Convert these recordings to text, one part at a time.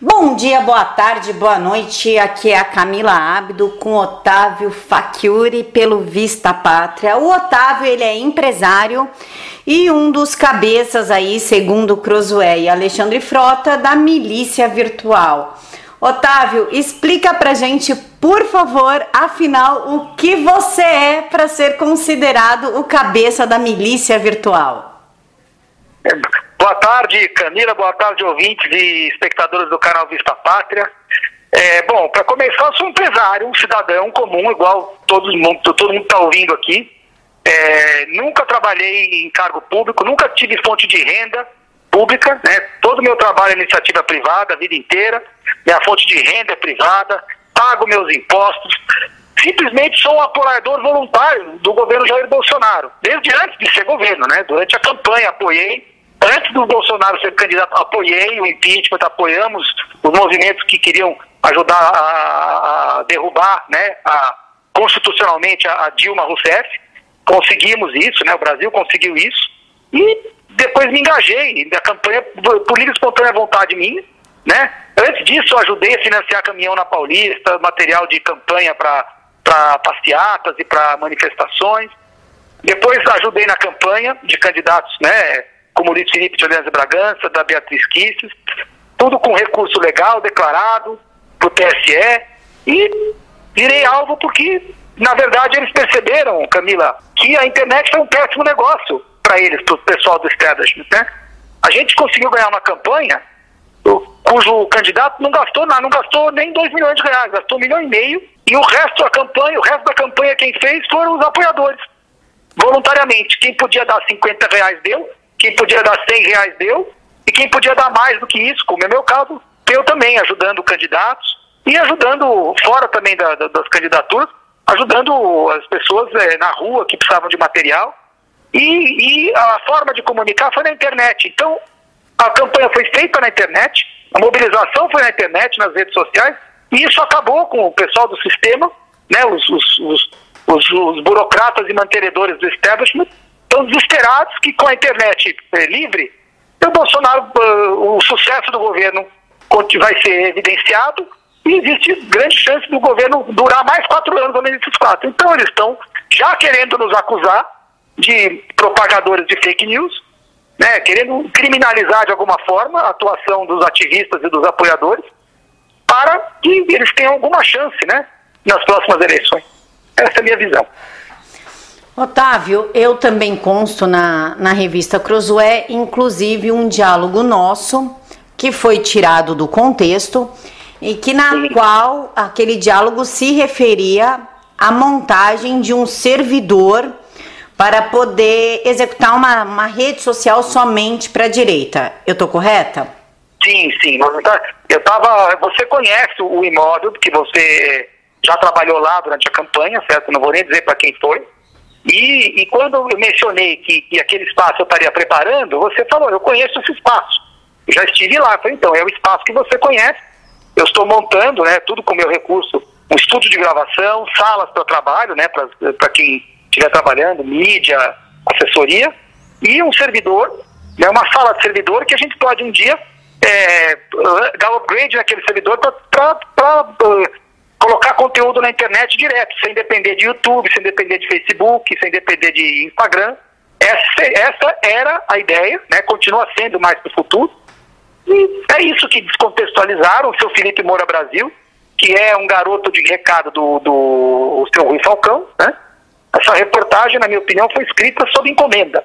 Bom dia, boa tarde, boa noite. Aqui é a Camila Abdo com Otávio Facchiuri pelo Vista Pátria. O Otávio, ele é empresário e um dos cabeças aí, segundo Crosué e Alexandre Frota, da milícia virtual. Otávio, explica pra gente, por favor, afinal, o que você é para ser considerado o cabeça da milícia virtual. Boa tarde, Camila. Boa tarde, ouvintes e espectadores do canal Vista Pátria. É, bom, para começar, eu sou um empresário, um cidadão comum, igual todo mundo todo mundo está ouvindo aqui. É, nunca trabalhei em cargo público, nunca tive fonte de renda pública, né? Todo meu trabalho é iniciativa privada a vida inteira. Minha fonte de renda é privada, pago meus impostos. Simplesmente sou um apoiador voluntário do governo Jair Bolsonaro, desde antes de ser governo, né? Durante a campanha apoiei Antes do Bolsonaro ser candidato, apoiei o impeachment, apoiamos os movimentos que queriam ajudar a, a derrubar né, a, constitucionalmente a, a, Dilma Rousseff. Conseguimos isso, né, o Brasil conseguiu isso. E depois me engajei na campanha por livre espontânea vontade minha. Né? Antes disso, ajudei a financiar caminhão na Paulista, material de campanha para passeatas e para manifestações. Depois ajudei na campanha de candidatos, né? Como Luiz Felipe de Aliança Bragança, da Beatriz Kisses, tudo com recurso legal declarado para o TSE e virei alvo porque, na verdade, eles perceberam, Camila, que a internet foi um péssimo negócio para eles, para o pessoal do establishment, né? A gente conseguiu ganhar uma campanha cujo candidato não gastou nada, não gastou nem 2 milhões de reais, gastou um milhão e meio, e o resto da campanha, o resto da campanha quem fez foram os apoiadores, voluntariamente. Quem podia dar 50 reais deu, quem podia dar 100 reais deu, e quem podia dar mais do que isso, como é meu caso, eu também, ajudando candidatos e ajudando, fora também da, da, das candidaturas, ajudando as pessoas é, na rua que precisavam de material. E, e, a forma de comunicar foi na internet. Então, a campanha foi feita na internet, a mobilização foi na internet, nas redes sociais, e isso acabou com o pessoal do sistema, né, os, os, os, os burocratas e mantenedores do establishment, estão desesperados que com a internet eh, livre, o Bolsonaro, uh, o sucesso do governo vai ser evidenciado e existe grande chance do governo durar mais quatro anos além desses quatro. Então eles estão já querendo nos acusar de propagadores de fake news, né, querendo criminalizar de alguma forma a atuação dos ativistas e dos apoiadores, para que eles tenham alguma chance né, nas próximas eleições. Essa é a minha visão. Otávio, eu também consto na, na revista Crosué, inclusive um diálogo nosso que foi tirado do contexto e que na qual aquele diálogo se referia à montagem de um servidor para poder executar uma, uma rede social somente para a direita. Eu estou correta? Sim, sim. Eu tava. Você conhece o imóvel, porque você já trabalhou lá durante a campanha, certo? Não vou nem dizer para quem foi. E, e quando eu mencionei que, que, aquele espaço eu estaria preparando, você falou, eu conheço esse espaço. Eu já estive lá. falei, então, é o espaço que você conhece. Eu estou montando, né, tudo com meu recurso, um estúdio de gravação, salas para trabalho, né, para quem estiver trabalhando, mídia, assessoria, e um servidor, né, uma sala de servidor que a gente pode um dia é, dar upgrade naquele servidor para colocar conteúdo na internet direto, sem depender de YouTube, sem depender de Facebook, sem depender de Instagram. Essa, essa era a ideia, né? continua sendo mais para o futuro. E é isso que descontextualizaram o seu Felipe Moura Brasil, que é um garoto de recado do, do seu Rui Falcão. Né? Essa reportagem, na minha opinião, foi escrita sob encomenda.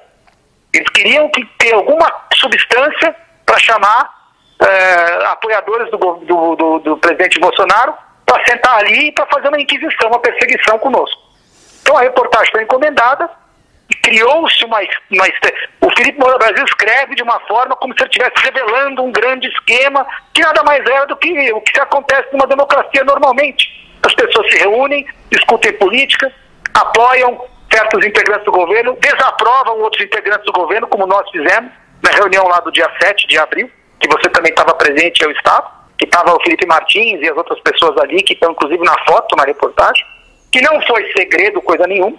Eles queriam que ter alguma substância para chamar é, apoiadores do, do, do, do presidente Bolsonaro para sentar ali e para fazer uma inquisição, uma perseguição conosco. Então a reportagem foi encomendada, criou-se uma, uma, O Felipe Moura Brasil escreve de uma forma como se ele estivesse revelando um grande esquema, que nada mais era do que o que acontece numa democracia normalmente. As pessoas se reúnem, discutem política, apoiam certos integrantes do governo, desaprovam outros integrantes do governo, como nós fizemos na reunião lá do dia 7 de abril, que você também estava presente, eu estava que estava o Felipe Martins e as outras pessoas ali, que estão inclusive na foto, na reportagem, que não foi segredo, coisa nenhuma.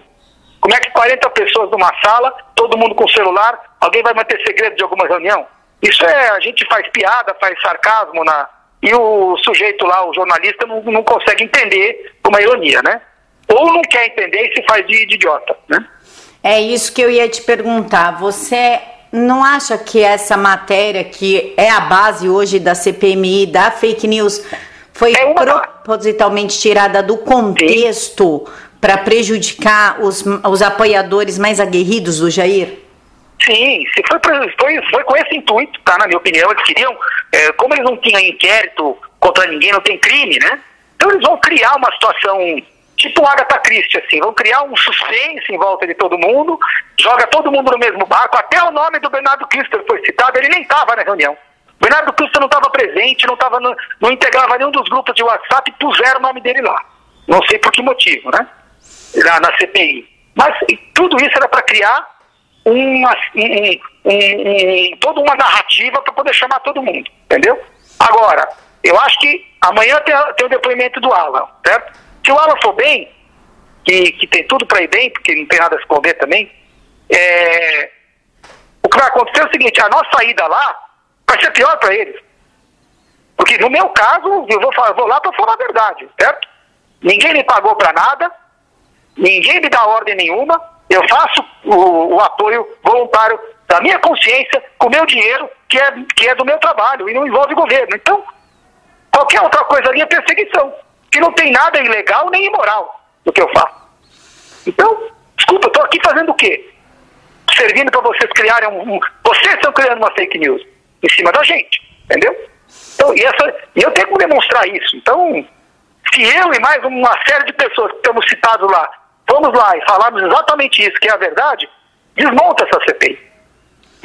Como é que 40 pessoas numa sala, todo mundo com celular, alguém vai manter segredo de alguma reunião? Isso é, a gente faz piada, faz sarcasmo na, e o sujeito lá, o jornalista, não, não consegue entender uma ironia, né? Ou não quer entender e se faz de, de idiota, né? É isso que eu ia te perguntar. Você não acha que essa matéria, que é a base hoje da CPMI, da fake news, foi é propositalmente tirada do contexto para prejudicar os, os apoiadores mais aguerridos do Jair? Sim, se foi, foi, foi com esse intuito, tá? Na minha opinião, eles queriam, é, como eles não tinham inquérito contra ninguém, não tem crime, né? Então eles vão criar uma situação tipo Agatha Christie, assim, vão criar um suspense em volta de todo mundo, joga todo mundo no mesmo barco, até o nome do Bernardo Kister foi citado, ele nem estava na reunião. Bernardo Kister não estava presente, não, tava no, não integrava nenhum dos grupos de WhatsApp e puseram o nome dele lá. Não sei por que motivo, né? Na, na CPI. Mas tudo isso era para criar uma, um, um, um, toda uma narrativa para poder chamar todo mundo, entendeu? Agora, eu acho que amanhã tem, tem o depoimento do Alan, certo? Se o Alan for bem, que, que tem tudo para ir bem, porque não tem nada a esconder também, é, o que vai acontecer é o seguinte, a nossa ida lá vai ser pior para eles. Porque no meu caso, eu vou, vou lá para falar a verdade, certo? Ninguém me pagou para nada, ninguém me dá ordem nenhuma, eu faço o, o, apoio voluntário da minha consciência com o meu dinheiro, que é, que é do meu trabalho, e não envolve governo. Então, qualquer outra coisa ali é perseguição que não tem nada ilegal nem imoral no que eu faço. Então, desculpa, eu estou aqui fazendo o quê? Servindo para vocês criarem um, um, Vocês estão criando uma fake news em cima da gente, entendeu? Então, e, essa, e eu tenho que demonstrar isso. Então, se eu e mais uma série de pessoas que estamos citados lá, vamos lá e falarmos exatamente isso, que é a verdade, desmonta essa CPI.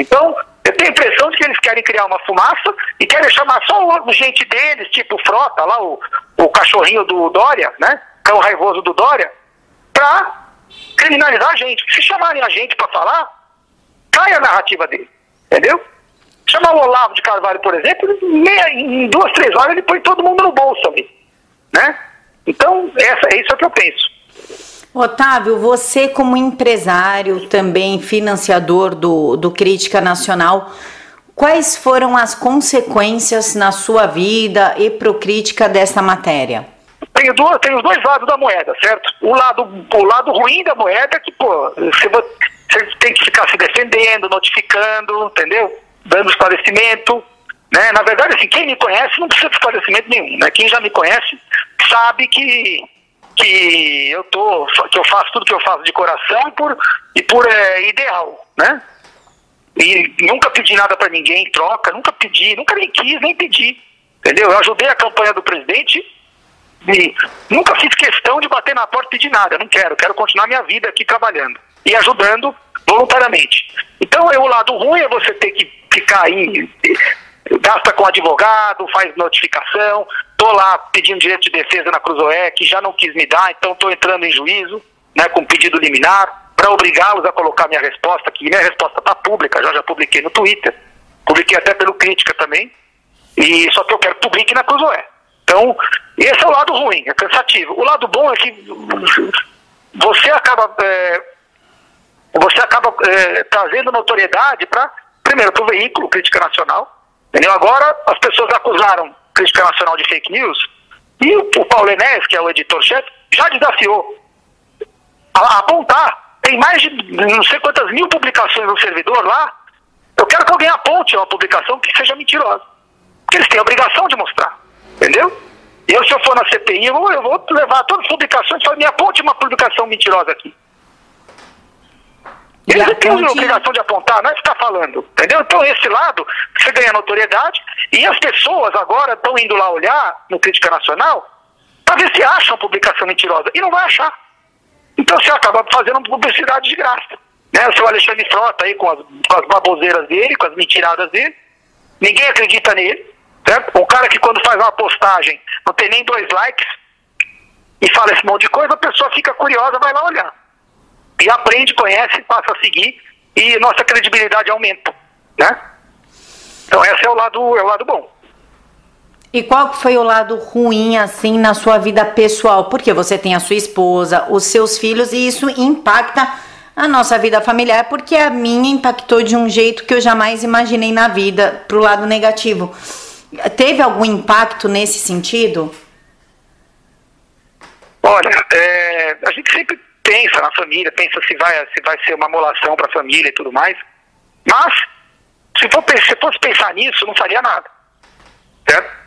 Então, eu tenho a impressão de que eles querem criar uma fumaça e querem chamar só o gente deles, tipo Frota, lá o, o cachorrinho do Dória, né? Cão raivoso do Dória, para criminalizar a gente. Se chamarem a gente para falar, cai a narrativa dele. Entendeu? Chamar o Olavo de Carvalho, por exemplo, meia, em duas, três horas ele põe todo mundo no bolso ali. Né? Então, essa, é isso que eu penso. Otávio, você como empresário, também financiador do, do Crítica Nacional, quais foram as consequências na sua vida e para o Crítica dessa matéria? Tem, duas, tem os dois lados da moeda, certo? O lado, o lado ruim da moeda é que, pô, você, você tem que ficar se defendendo, notificando, entendeu? Dando esclarecimento. Né? Na verdade, assim, quem me conhece não precisa de esclarecimento nenhum. Né? Quem já me conhece sabe que que eu tô, que eu faço tudo que eu faço de coração e por, e por é, ideal, né? E nunca pedi nada para ninguém em troca, nunca pedi, nunca nem quis, nem pedi, entendeu? Eu ajudei a campanha do presidente e nunca fiz questão de bater na porta e pedir nada, não quero, quero continuar minha vida aqui trabalhando e ajudando voluntariamente. Então, é, o lado ruim é você ter que ficar aí gasta com advogado, faz notificação, tô lá pedindo direito de defesa na Cruzoé, que já não quis me dar, então estou entrando em juízo, né, com pedido liminar, para obrigá-los a colocar minha resposta, que minha resposta está pública, já já publiquei no Twitter, publiquei até pelo Crítica também, e só que eu quero que publique na Cruzoé. Então, esse é o lado ruim, é cansativo. O lado bom é que você acaba, é, você acaba é, trazendo notoriedade para, primeiro, para o veículo Crítica Nacional, Entendeu? Agora as pessoas acusaram Crítica Nacional de fake news e o, Paulo Enéas, que é o editor-chefe, já desafiou a, apontar. Tem mais de não sei quantas mil publicações no servidor lá. Eu quero que alguém aponte uma publicação que seja mentirosa. Porque eles têm a obrigação de mostrar. Entendeu? E eu, se eu for na CPI, eu vou, eu vou levar todas as publicações e falar, me aponte uma publicação mentirosa aqui. Eles têm a obrigação de apontar, não é ficar falando, entendeu? Então, esse lado, você ganha notoriedade e as pessoas agora estão indo lá olhar no Crítica Nacional para ver se acham publicação mentirosa. E não vai achar. Então, você acaba fazendo publicidade de graça. Né? O seu Alexandre Frota aí com as, com as baboseiras dele, com as mentiradas dele. Ninguém acredita nele. Certo? Um cara que quando faz uma postagem não tem nem dois likes e fala esse monte de coisa, a pessoa fica curiosa, vai lá olhar e aprende, conhece, passa a seguir e nossa credibilidade aumenta, né? Então esse é o lado, é o lado bom. E qual foi o lado ruim assim na sua vida pessoal? Porque você tem a sua esposa, os seus filhos e isso impacta a nossa vida familiar, porque a minha impactou de um jeito que eu jamais imaginei na vida pro lado negativo. Teve algum impacto nesse sentido? Olha, é, a gente sempre pensa na família, pensa se vai, se vai ser uma molação para a família e tudo mais. Mas, se, for, se fosse pensar nisso, não faria nada. Certo?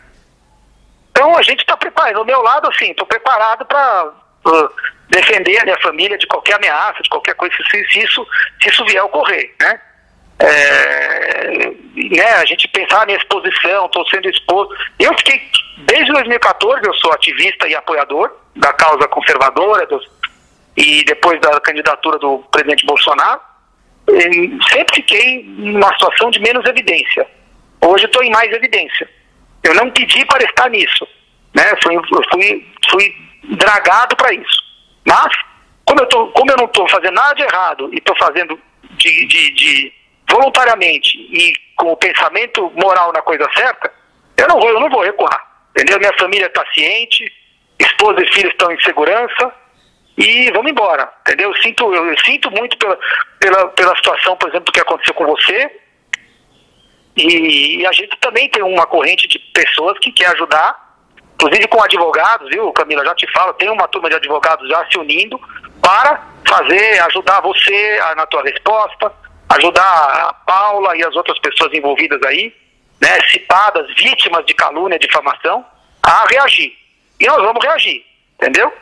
Então a gente está preparado. Do meu lado, assim, estou preparado para uh, defender a minha família de qualquer ameaça, de qualquer coisa, se, se, isso, se isso vier a ocorrer, né? É, né, a gente pensar minha exposição, estou sendo exposto. Eu fiquei, desde 2014, eu sou ativista e apoiador da causa conservadora dos, e depois da candidatura do presidente Bolsonaro, sempre fiquei numa situação de menos evidência. Hoje estou em mais evidência. Eu não pedi para estar nisso. Né? Fui, fui, fui dragado para isso. Mas, como eu, tô, como eu não estou fazendo nada de errado e estou fazendo de, de, de, voluntariamente e com o pensamento moral na coisa certa, eu não vou, eu não vou recuar. Entendeu? Minha família está ciente, esposa e filhos estão em segurança e vamos embora. Entendeu? Eu sinto, eu, sinto muito pela, pela, pela situação, por exemplo, que aconteceu com você e, e, a gente também tem uma corrente de pessoas que quer ajudar, inclusive com advogados, viu, Camila? Já te falo, tem uma turma de advogados já se unindo para fazer, ajudar você na tua resposta, ajudar a Paula e as outras pessoas envolvidas aí, né, citadas, vítimas de calúnia, difamação, a reagir. E nós vamos reagir, entendeu?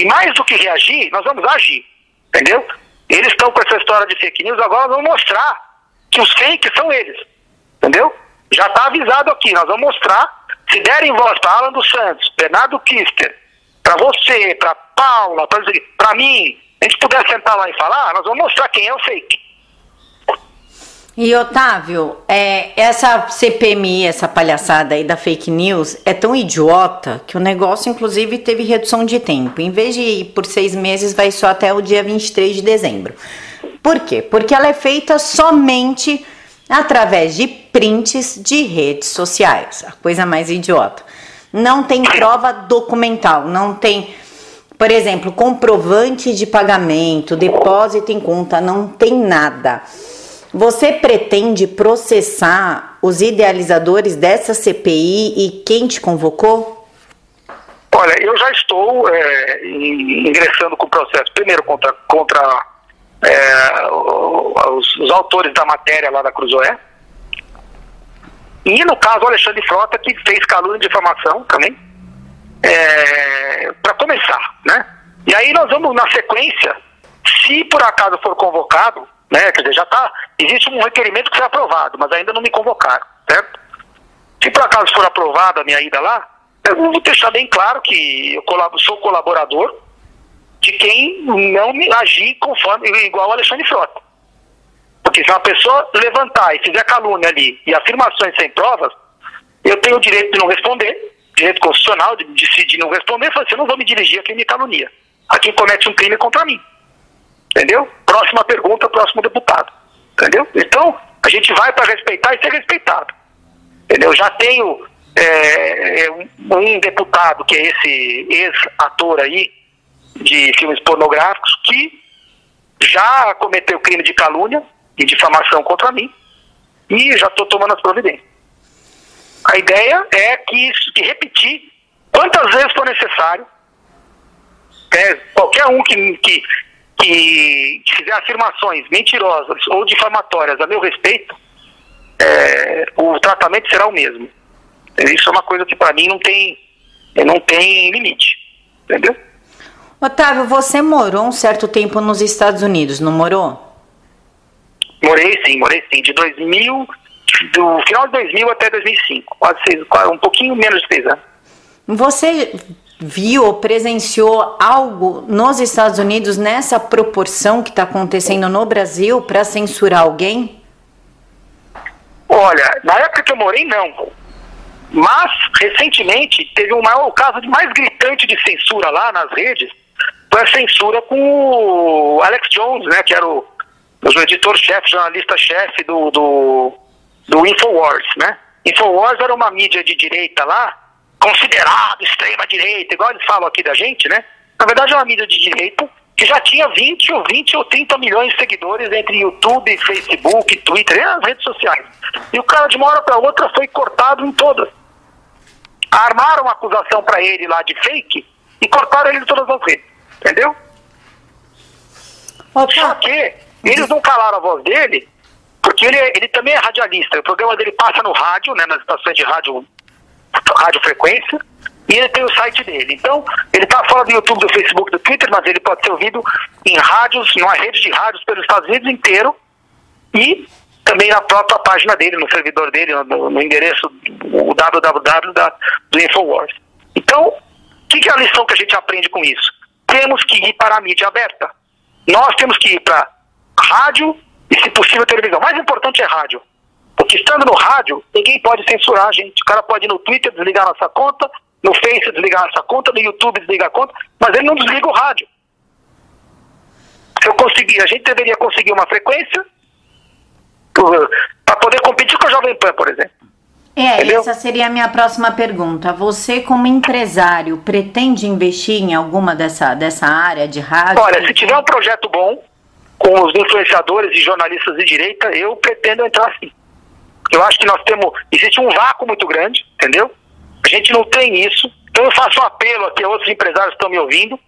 E mais do que reagir, nós vamos agir, entendeu? Eles estão com essa história de fake news, agora vamos mostrar que os fakes são eles. Entendeu? Já está avisado aqui, nós vamos mostrar. Se derem voz para Alan dos Santos, Bernardo Kister, para você, para Paula, para mim, a gente puder sentar lá e falar, nós vamos mostrar quem é o fake. E Otávio, é, essa CPMI, essa palhaçada aí da fake news é tão idiota que o negócio, inclusive, teve redução de tempo. Em vez de ir por seis meses, vai só até o dia 23 de dezembro. Por quê? Porque ela é feita somente através de prints de redes sociais. A coisa mais idiota. Não tem prova documental, não tem, por exemplo, comprovante de pagamento, depósito em conta, não tem nada. Você pretende processar os idealizadores dessa CPI e quem te convocou? Olha, eu já estou é, ingressando com o processo, primeiro contra, contra é, os, os, autores da matéria lá da Cruzoé. E no caso o Alexandre Frota, que fez calúnia de difamação também, é, para começar, né? E aí nós vamos, na sequência, se por acaso for convocado, né? Quer dizer, já está, existe um requerimento que foi aprovado, mas ainda não me convocaram, certo? Se por acaso for aprovada a minha ida lá, eu vou deixar bem claro que eu sou colaborador de quem não agir conforme, igual o Alexandre Frota. Porque se uma pessoa levantar e fizer calúnia ali e afirmações sem provas, eu tenho o direito de não responder, direito constitucional de decidir não responder, falar assim, eu não vou me dirigir a quem me calunia, a quem comete um crime contra mim. Entendeu? Próxima pergunta, próximo deputado. Entendeu? Então, a gente vai para respeitar e ser respeitado. Entendeu? Já tenho é, é um deputado, que é esse ex-ator aí, de filmes pornográficos que já cometeu crime de calúnia e difamação contra mim e já estou tomando as providências. A ideia é que que repetir quantas vezes for necessário, é, qualquer um que, que, que fizer afirmações mentirosas ou difamatórias a meu respeito, é, o tratamento será o mesmo. Isso é uma coisa que para mim não tem, não tem limite. Entendeu? Otávio, você morou um certo tempo nos Estados Unidos, não morou? Morei sim, morei sim. De 2000, do final de 2000 até 2005. Quase seis, um pouquinho menos de seis anos. Você viu ou presenciou algo nos Estados Unidos nessa proporção que está acontecendo no Brasil para censurar alguém? Olha, na época que eu morei, não. Mas, recentemente, teve um maior, o caso mais gritante de censura lá nas redes, foi a censura com o Alex Jones, né, que era o, o editor-chefe, jornalista-chefe do, do, do Infowars, né? Infowars era uma mídia de direita lá, considerado extrema-direita, igual eles falam aqui da gente, né? Na verdade é uma mídia de direita que já tinha 20 ou 20 ou 30 milhões de seguidores entre YouTube, Facebook, Twitter e as redes sociais. E o cara de uma hora para outra foi cortado em todas. armaram uma acusação para ele lá de fake e cortaram ele de todas as redes. Entendeu? Só que eles não calaram a voz dele, porque ele, ele também é radialista. O programa dele passa no rádio, né, nas estações de rádio, rádio frequência, e ele tem o site dele. Então, ele está fora do YouTube, do Facebook, do Twitter, mas ele pode ser ouvido em rádios, numa rede de rádios pelos Estados Unidos inteiro e também na própria página dele, no servidor dele, no, no endereço o www da, do Infowars. Então, o que, que é a lição que a gente aprende com isso? Temos que ir para a mídia aberta. Nós temos que ir para rádio e, se possível, televisão. O mais importante é rádio. Estando no rádio, ninguém pode censurar a gente. O cara pode ir no Twitter desligar nossa conta, no Face desligar nossa conta, no YouTube desligar a conta, mas ele não desliga o rádio. Se eu conseguir, a gente deveria conseguir uma frequência para poder competir com a Jovem Pan, por exemplo. É, Entendeu? essa seria a minha próxima pergunta. Você, como empresário, pretende investir em alguma dessa, dessa área de rádio? Olha, se tiver um projeto bom, com os influenciadores e jornalistas de direita, eu pretendo entrar sim. Eu acho que nós temos. Existe um vácuo muito grande, entendeu? A gente não tem isso. Então eu faço um apelo aqui a outros empresários que estão me ouvindo,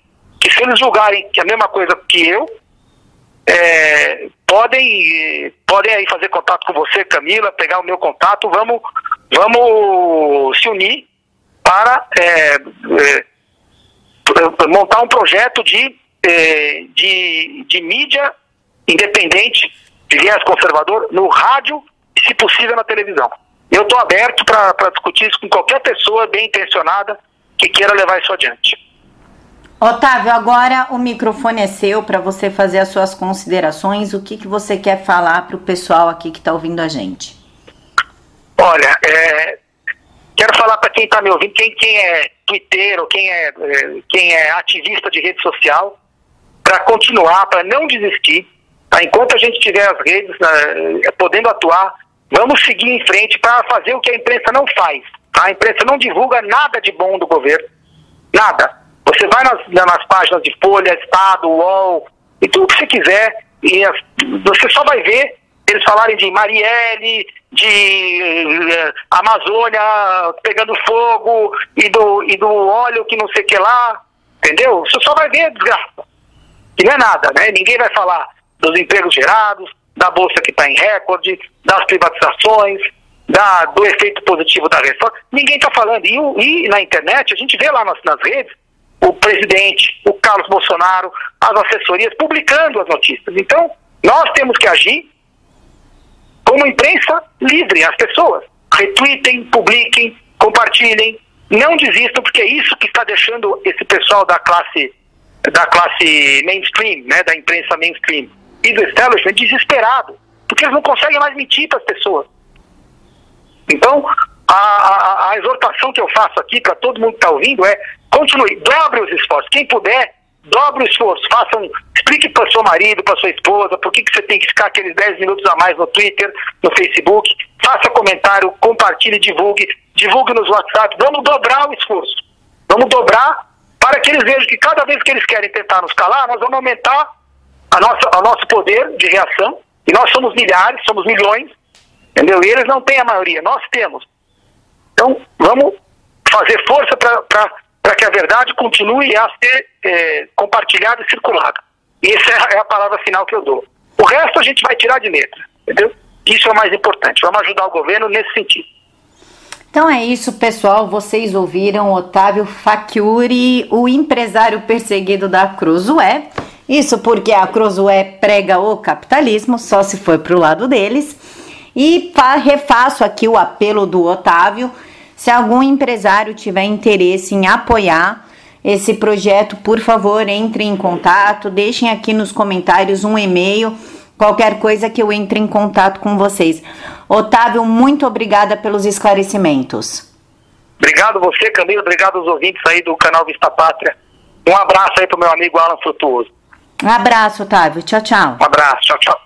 que se eles julgarem que é a mesma coisa que eu, é, podem, podem aí fazer contato com você, Camila, pegar o meu contato, vamos, vamos se unir para é, é, montar um projeto de, é, de, de mídia independente, de viés conservador, no rádio se possível, na televisão. Eu estou aberto para discutir isso com qualquer pessoa bem intencionada que queira levar isso adiante. Otávio, agora o microfone é seu para você fazer as suas considerações. O que, que você quer falar para o pessoal aqui que está ouvindo a gente? Olha, é, quero falar para quem está me ouvindo, quem, quem é twitteiro, quem é, é, quem é ativista de rede social, para continuar, para não desistir. Tá? Enquanto a gente tiver as redes né, podendo atuar, vamos seguir em frente para fazer o que a imprensa não faz. A imprensa não divulga nada de bom do governo, nada. Você vai nas, nas páginas de Folha, Estado, UOL, e tudo que você quiser, e as, você só vai ver eles falarem de Marielle, de uh, Amazônia pegando fogo e do, e do óleo que não sei o que lá, entendeu? Você só vai ver desgraça. Que não é nada, né? Ninguém vai falar dos empregos gerados, da bolsa que está em recorde, das privatizações, da, do efeito positivo da reforma. Ninguém está falando. E, e, na internet, a gente vê lá nas, nas redes o presidente, o Carlos Bolsonaro, as assessorias publicando as notícias. Então, nós temos que agir como imprensa livre, as pessoas. Retweetem, publiquem, compartilhem, não desistam, porque é isso que está deixando esse pessoal da classe da classe mainstream, né, da imprensa mainstream e do establishment desesperado, porque eles não conseguem mais mentir para as pessoas. Então, a, a, a, exortação que eu faço aqui para todo mundo que está ouvindo é Continue, dobre os esforços. Quem puder, dobre o esforço. Faça um, explique para seu marido, para sua esposa, por que, que você tem que ficar aqueles 10 minutos a mais no Twitter, no Facebook. Faça comentário, compartilhe, divulgue. Divulgue nos WhatsApp. Vamos dobrar o esforço. Vamos dobrar para que eles vejam que cada vez que eles querem tentar nos calar, nós vamos aumentar a nossa, o nosso poder de reação. E nós somos milhares, somos milhões, entendeu? E eles não têm a maioria, nós temos. Então, vamos fazer força para que a verdade continue a ser é, compartilhada e circulada. E essa é a palavra final que eu dou. O resto a gente vai tirar de letra, entendeu? Isso é o mais importante. Vamos ajudar o governo nesse sentido. Então é isso, pessoal. Vocês ouviram Otávio Facchiuri, o empresário perseguido da Cruzoé. Isso porque a Cruzoé prega o capitalismo, só se for para o lado deles. E refaço aqui o apelo do Otávio se algum empresário tiver interesse em apoiar esse projeto, por favor, entre em contato, deixem aqui nos comentários um e-mail, qualquer coisa que eu entre em contato com vocês. Otávio, muito obrigada pelos esclarecimentos. Obrigado você, Camila, obrigado aos ouvintes aí do canal Vista Pátria. Um abraço aí pro meu amigo Alan Frutuoso. Um abraço, Otávio. Tchau, tchau. Um abraço, tchau, tchau.